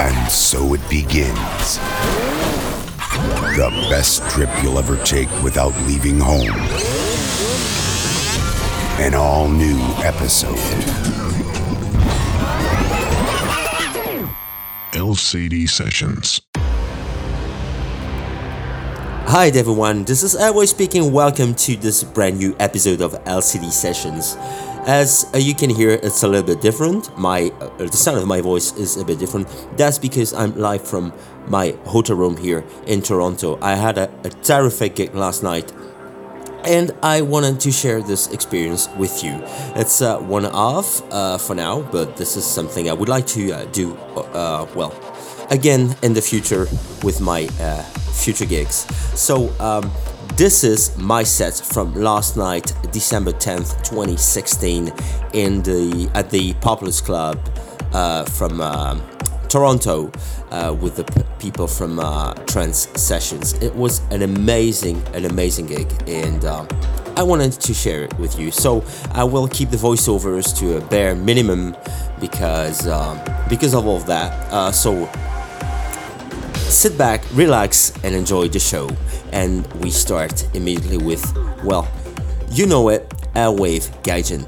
And so it begins. The best trip you'll ever take without leaving home. An all new episode. LCD Sessions. Hi everyone, this is Airwave speaking. Welcome to this brand new episode of LCD Sessions. As uh, you can hear, it's a little bit different. My uh, the sound of my voice is a bit different. That's because I'm live from my hotel room here in Toronto. I had a, a terrific gig last night and I wanted to share this experience with you. It's uh, one off uh, for now, but this is something I would like to uh, do uh, well again in the future with my uh, future gigs. So um, this is my set from last night, December 10th, 2016, in the at the Populous Club uh, from uh, Toronto uh, with the p- people from uh, Trance Sessions. It was an amazing, an amazing gig, and um, I wanted to share it with you. So I will keep the voiceovers to a bare minimum because um, because of all of that. Uh, so sit back, relax, and enjoy the show. And we start immediately with, well, you know it, Airwave Gaijin.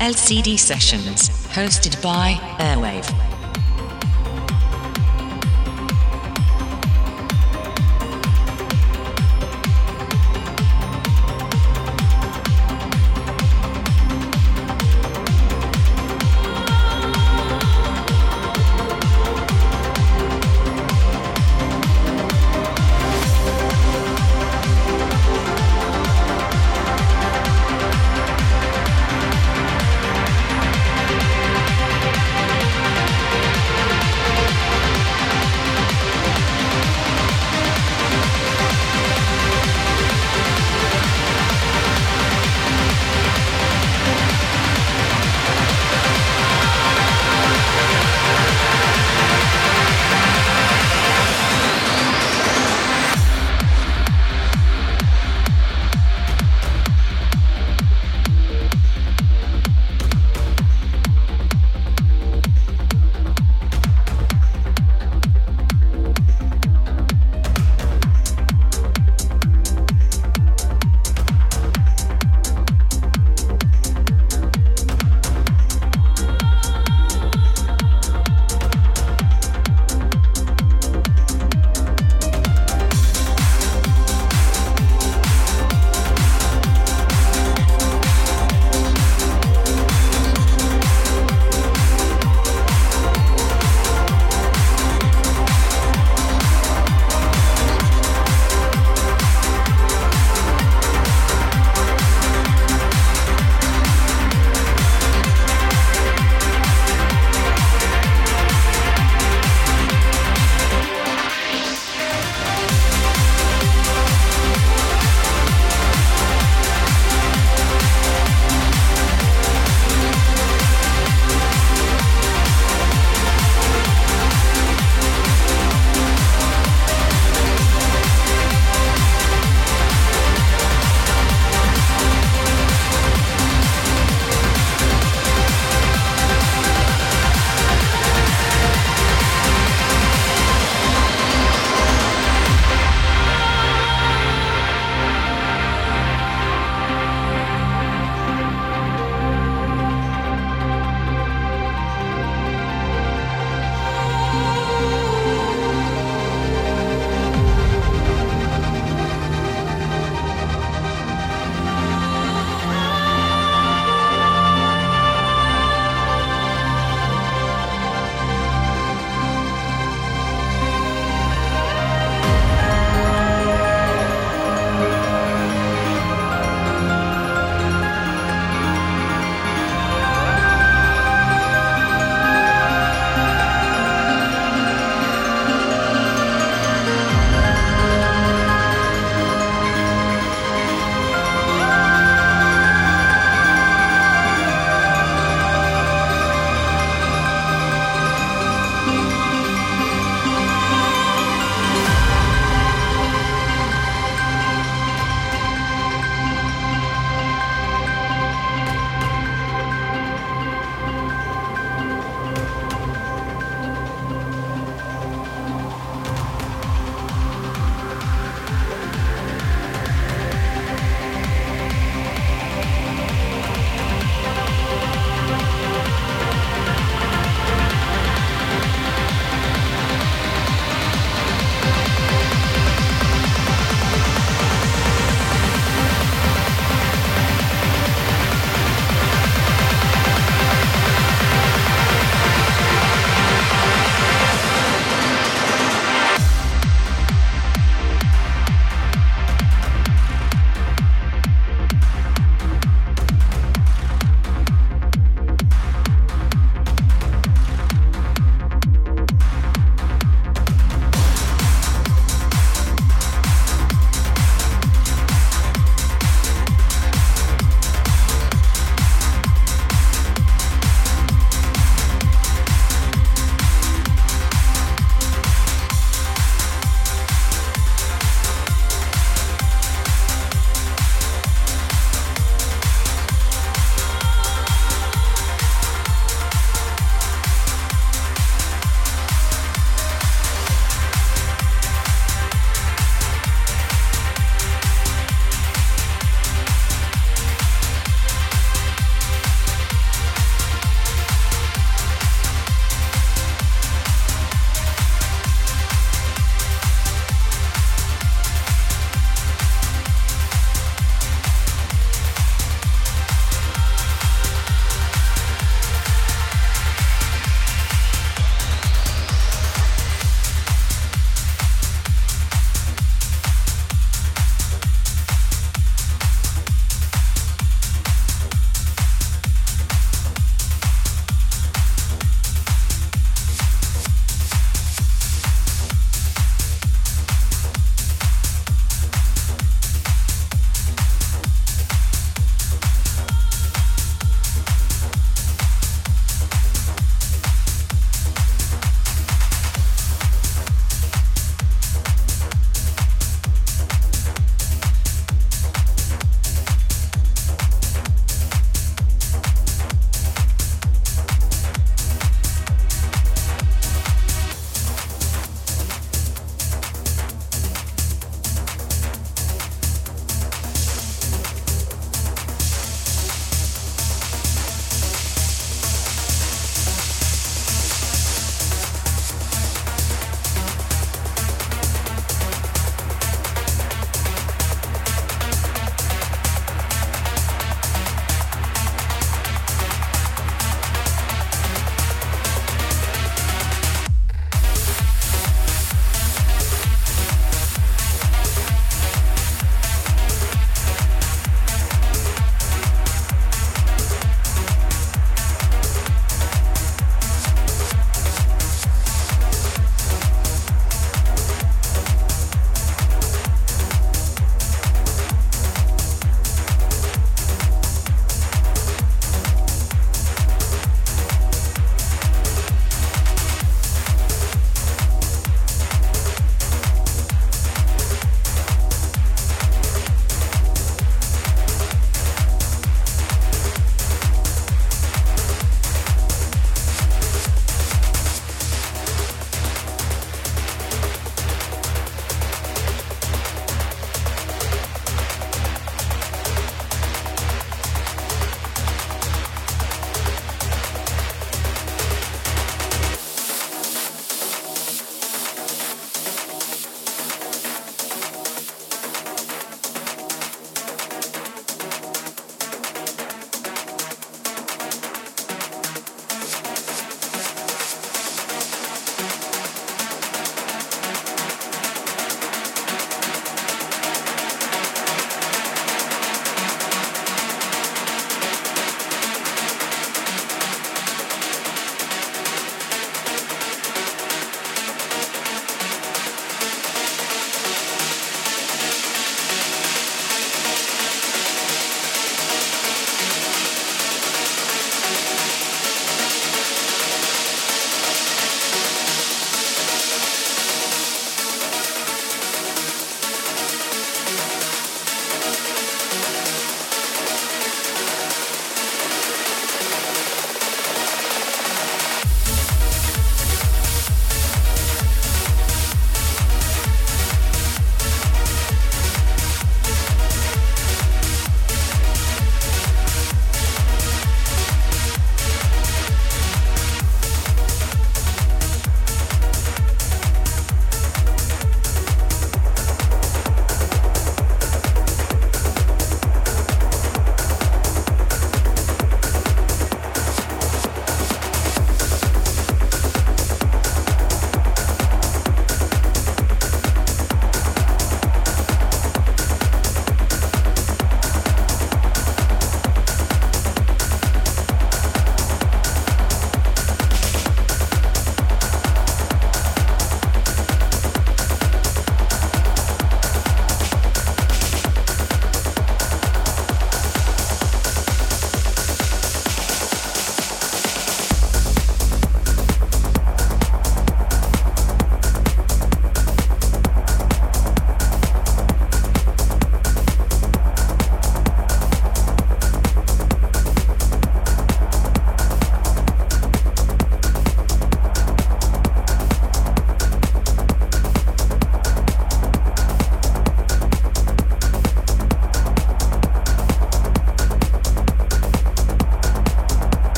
LCD Sessions, hosted by Airwave.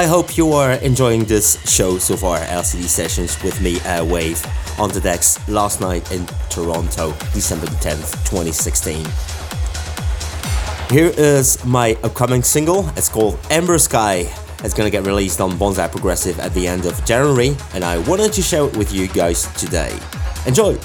I hope you are enjoying this show so far, LCD Sessions with me, uh, Wave, on the decks last night in Toronto, December 10th, 2016. Here is my upcoming single. It's called Ember Sky. It's gonna get released on Bonzai Progressive at the end of January, and I wanted to share it with you guys today. Enjoy!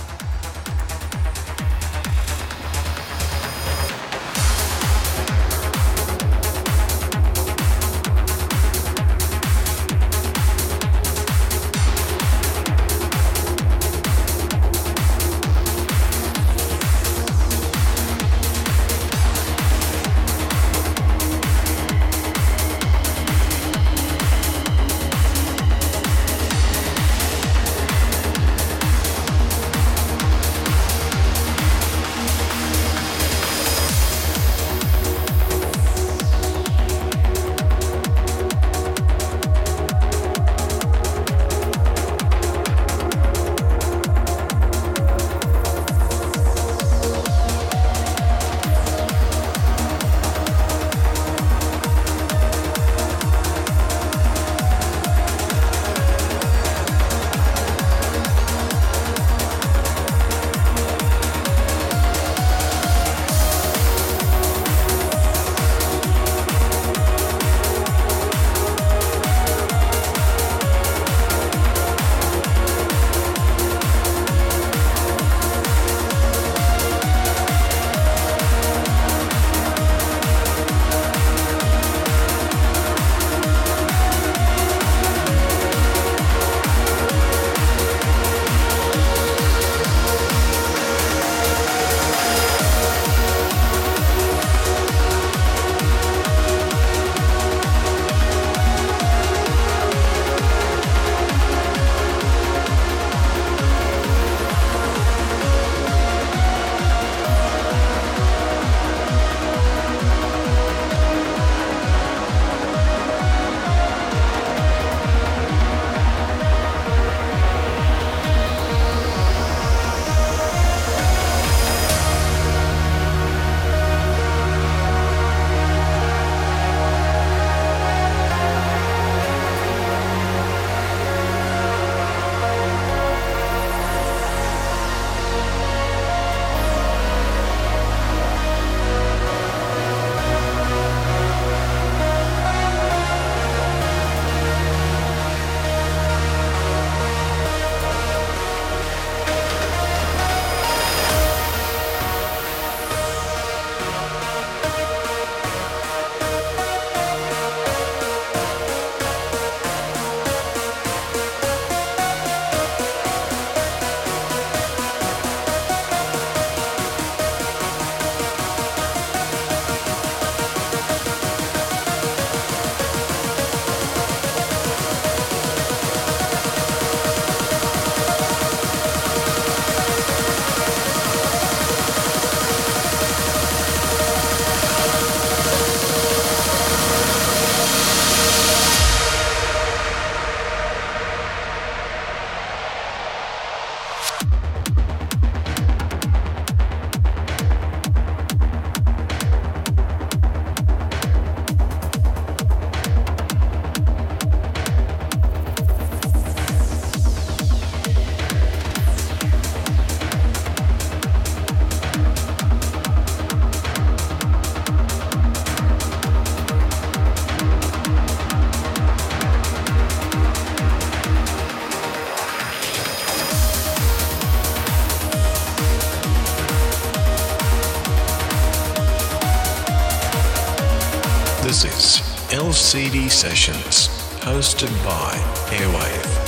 Sessions, hosted by Airwave.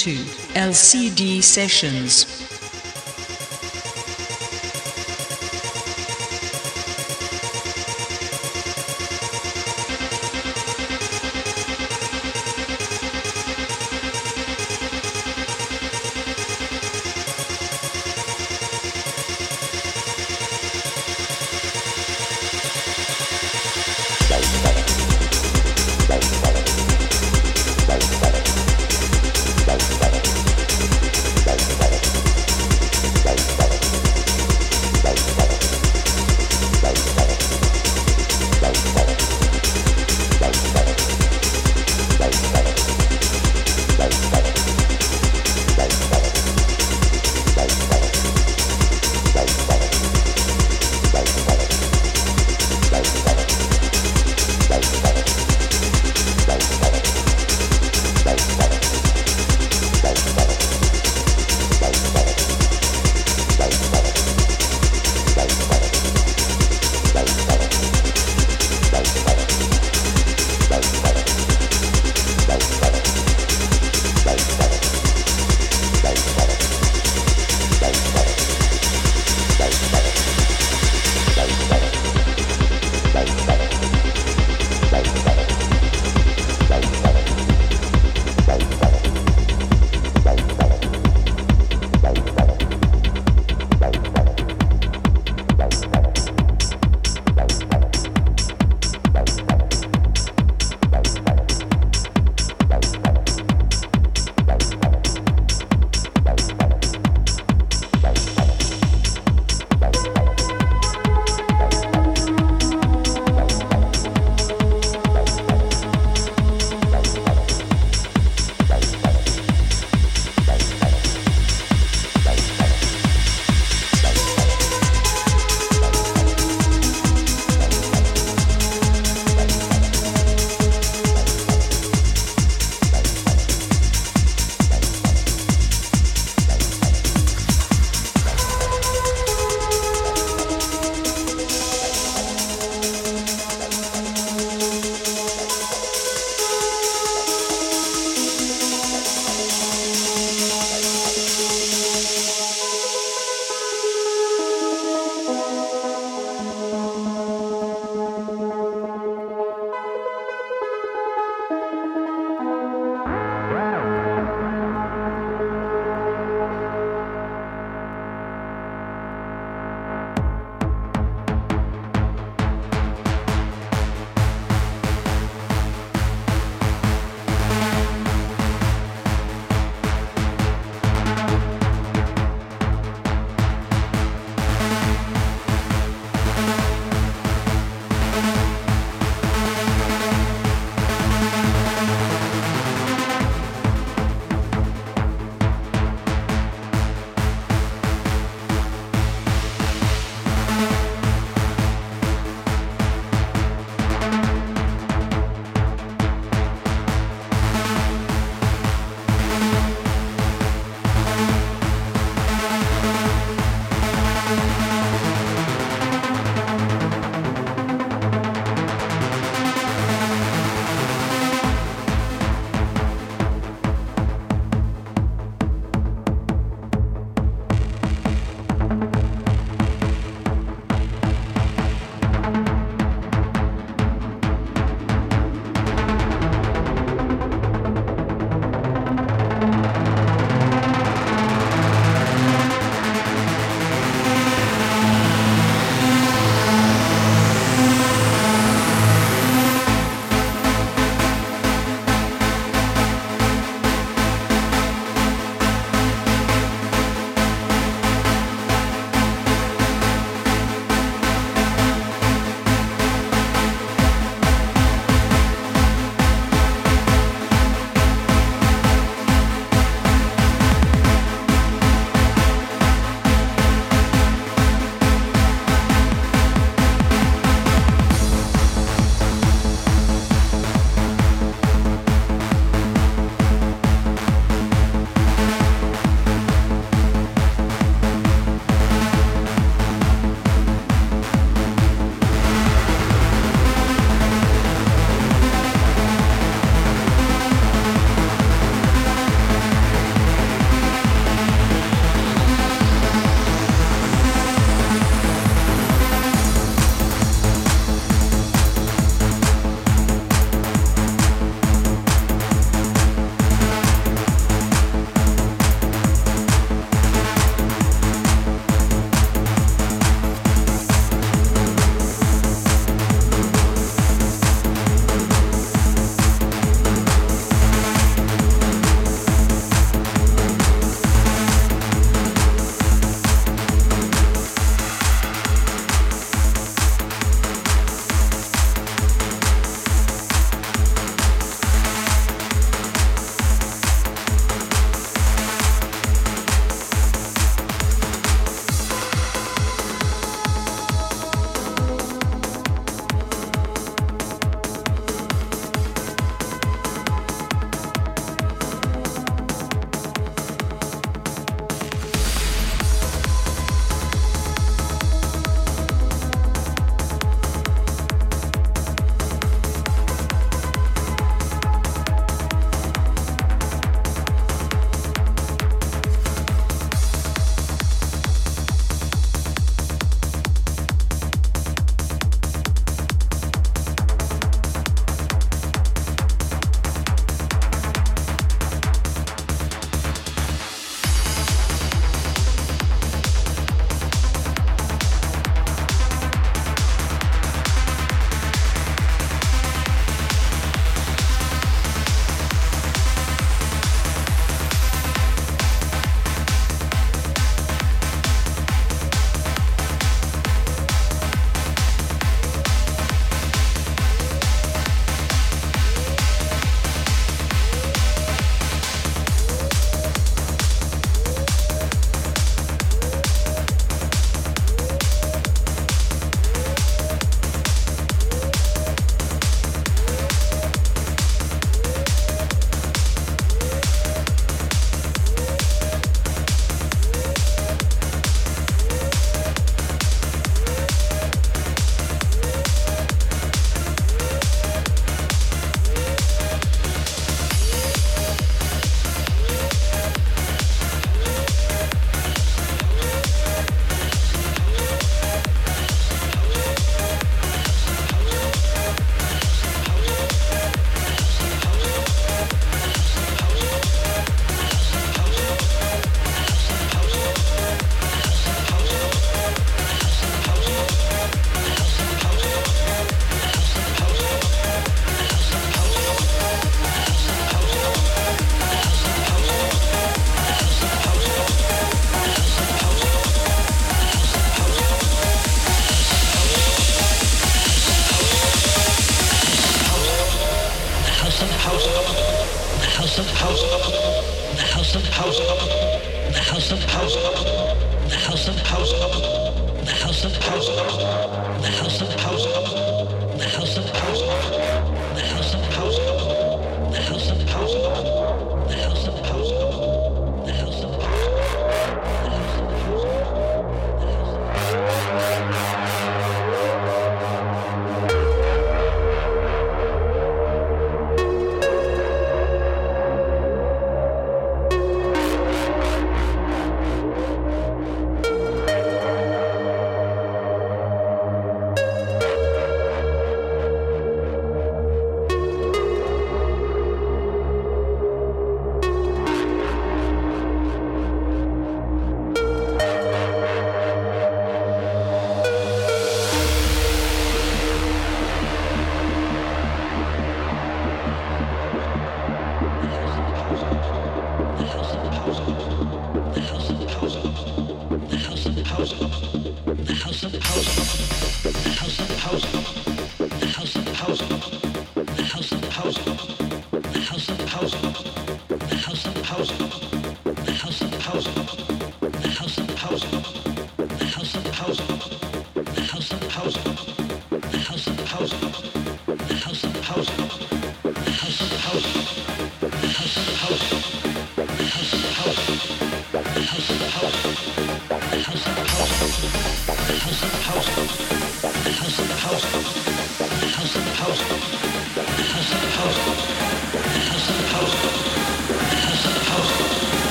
To LCD Sessions.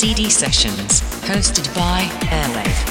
LCD Sessions, hosted by Airwave.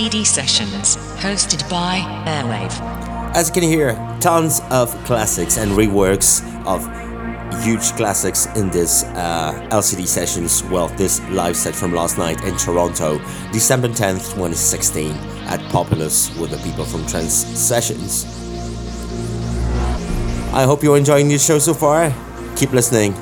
LCD Sessions, hosted by Airwave. As you can hear, tons of classics and reworks of huge classics in this uh, LCD sessions. Well, this live set from last night in Toronto, December 10th, 2016, at Populous with the people from Trans Sessions. I hope you're enjoying this show so far. Keep listening.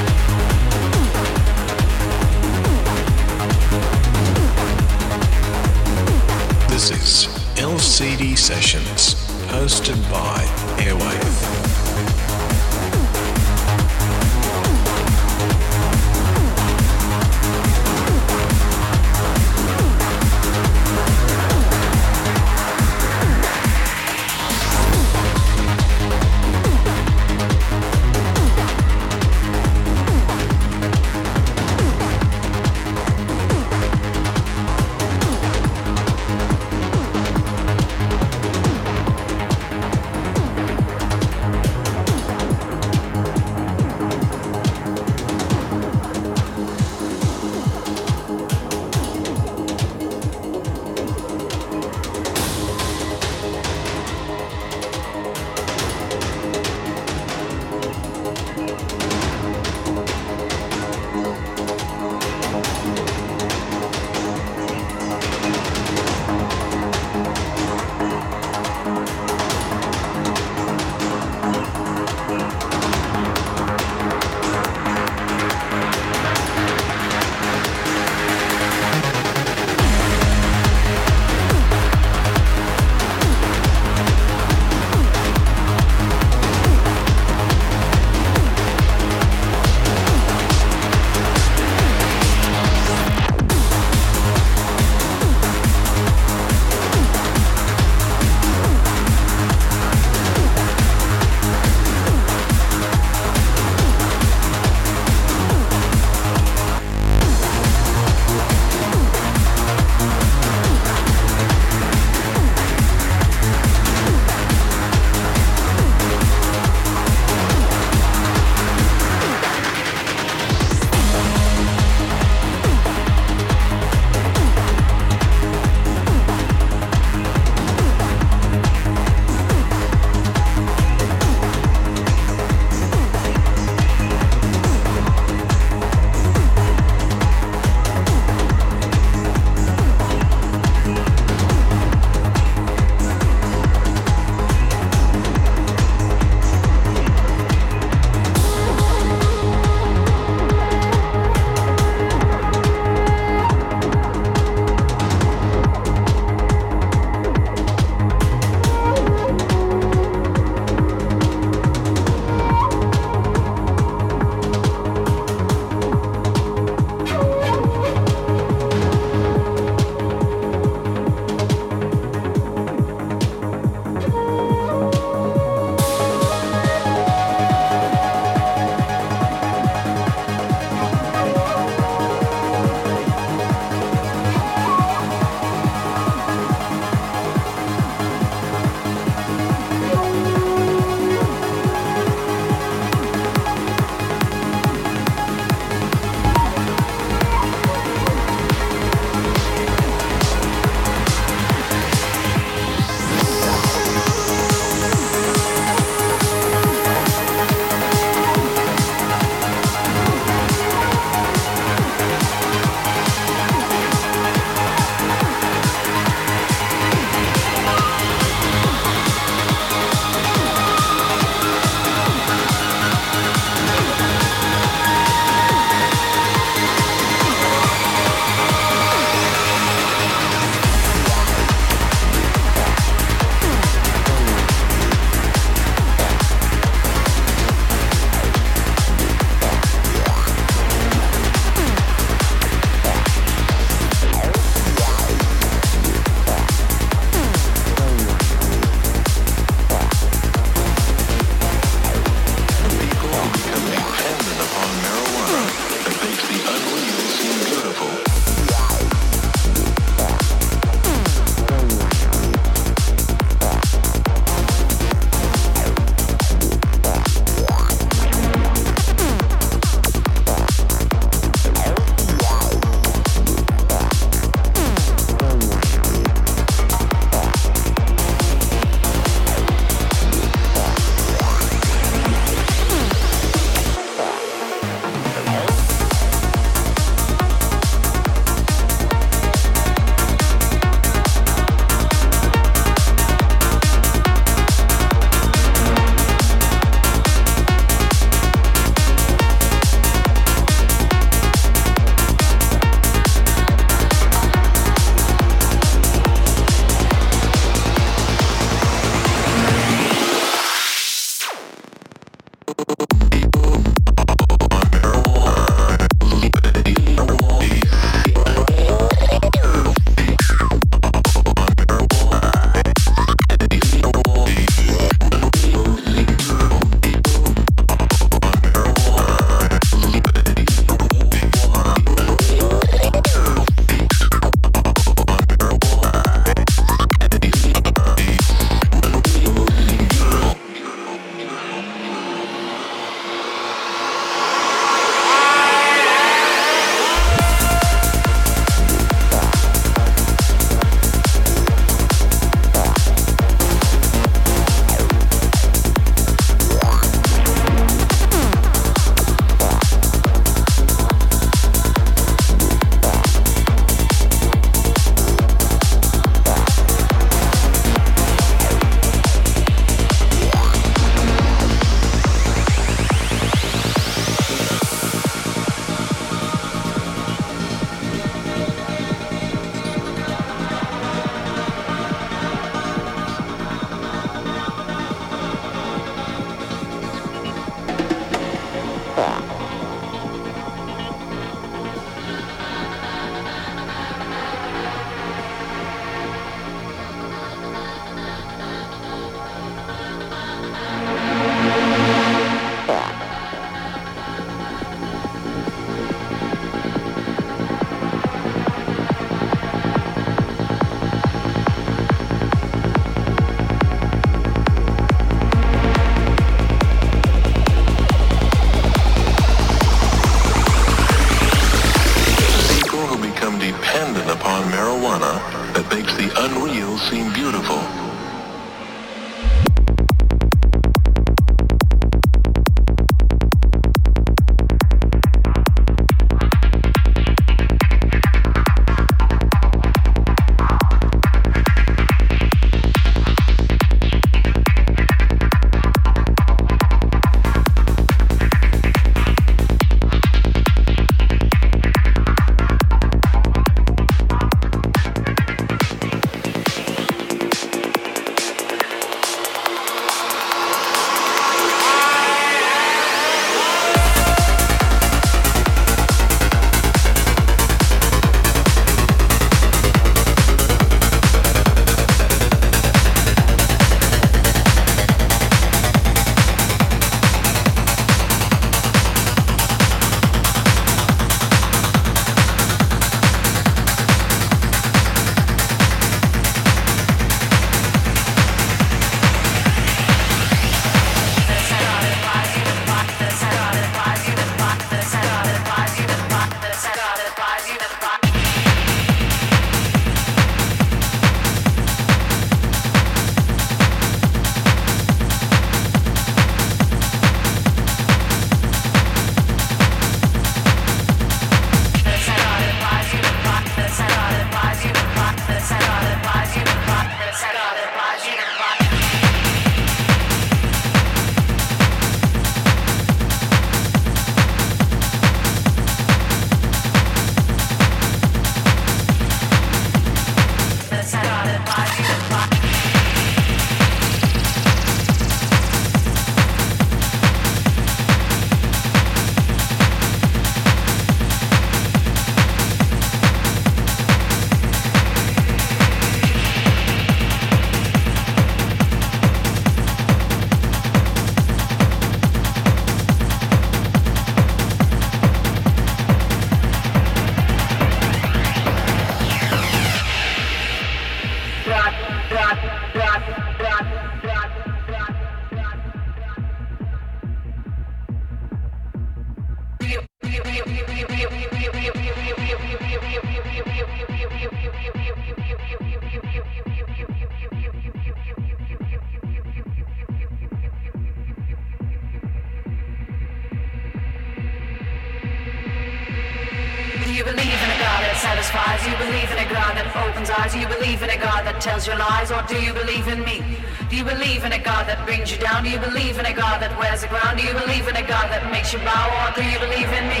Tells you lies? Or do you believe in me? Do you believe in a God that brings you down? Do you believe in a God that wears the ground? Do you believe in a God that makes you bow? Or do you believe in me?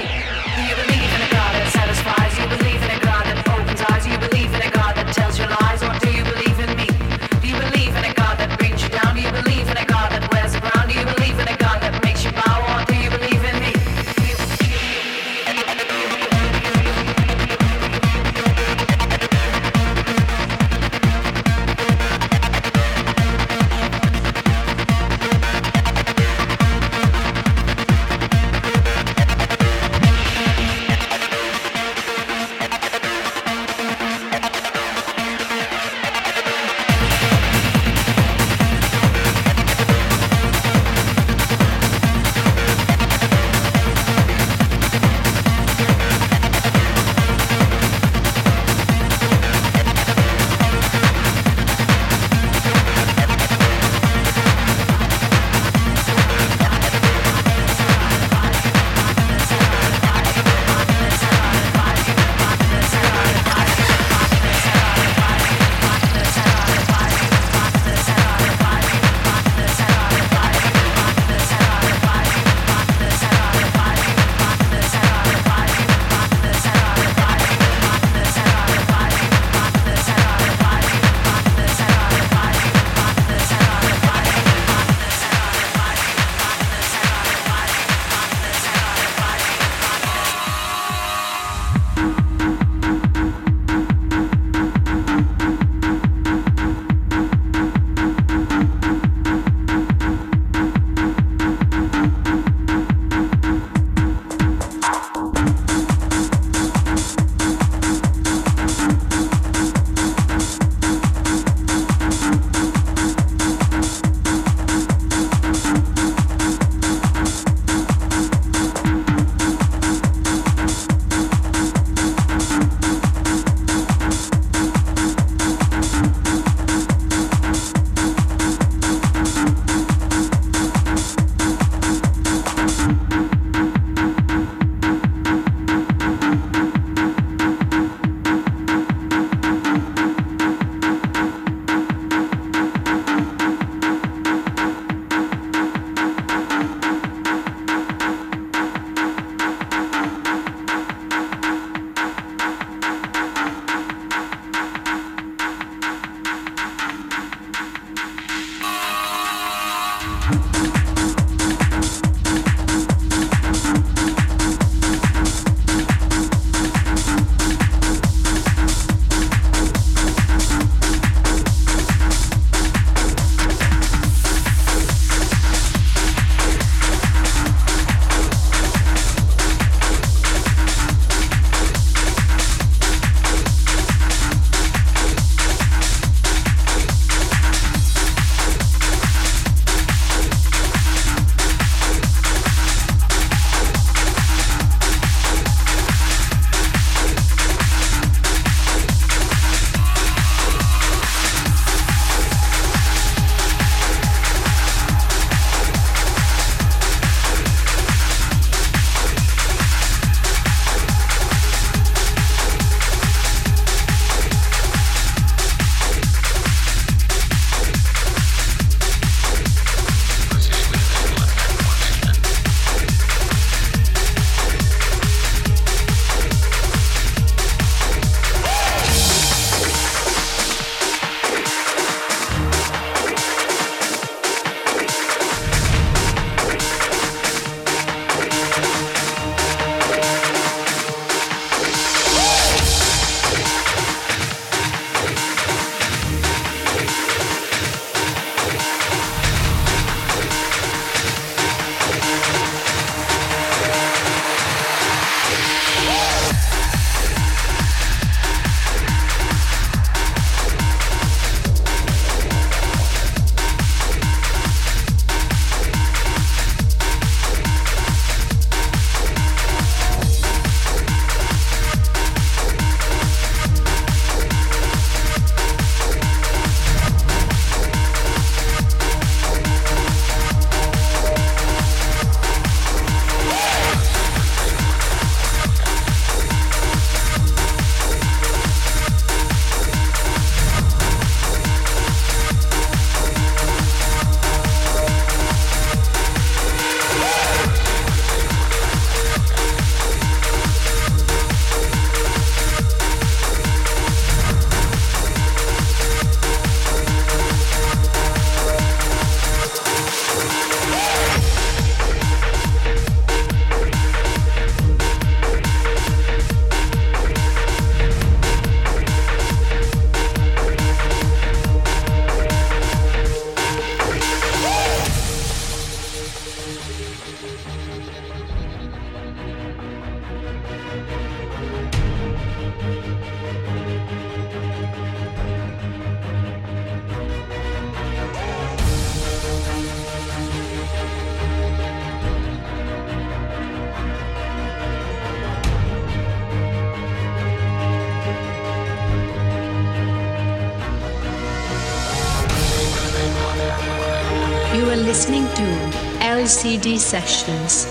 Sessions.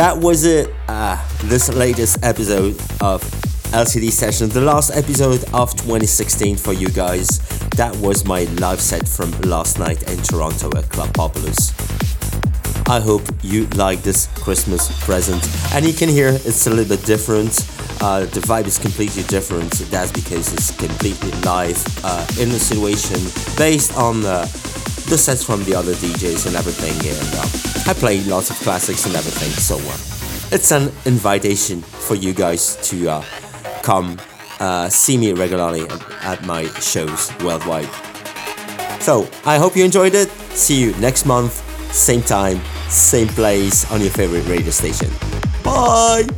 That was it. Uh, this latest episode of LCD Session, the last episode of 2016 for you guys. That was my live set from last night in Toronto at Club Populous. I hope you like this Christmas present. And you can hear it's a little bit different. Uh, the vibe is completely different. That's because it's completely live uh, in a situation based on uh, the sets from the other DJs and everything. And I play lots of classics and everything. So uh, it's an invitation for you guys to uh, come uh, see me regularly at, at my shows worldwide. So I hope you enjoyed it. See you next month, same time, same place on your favorite radio station. Bye!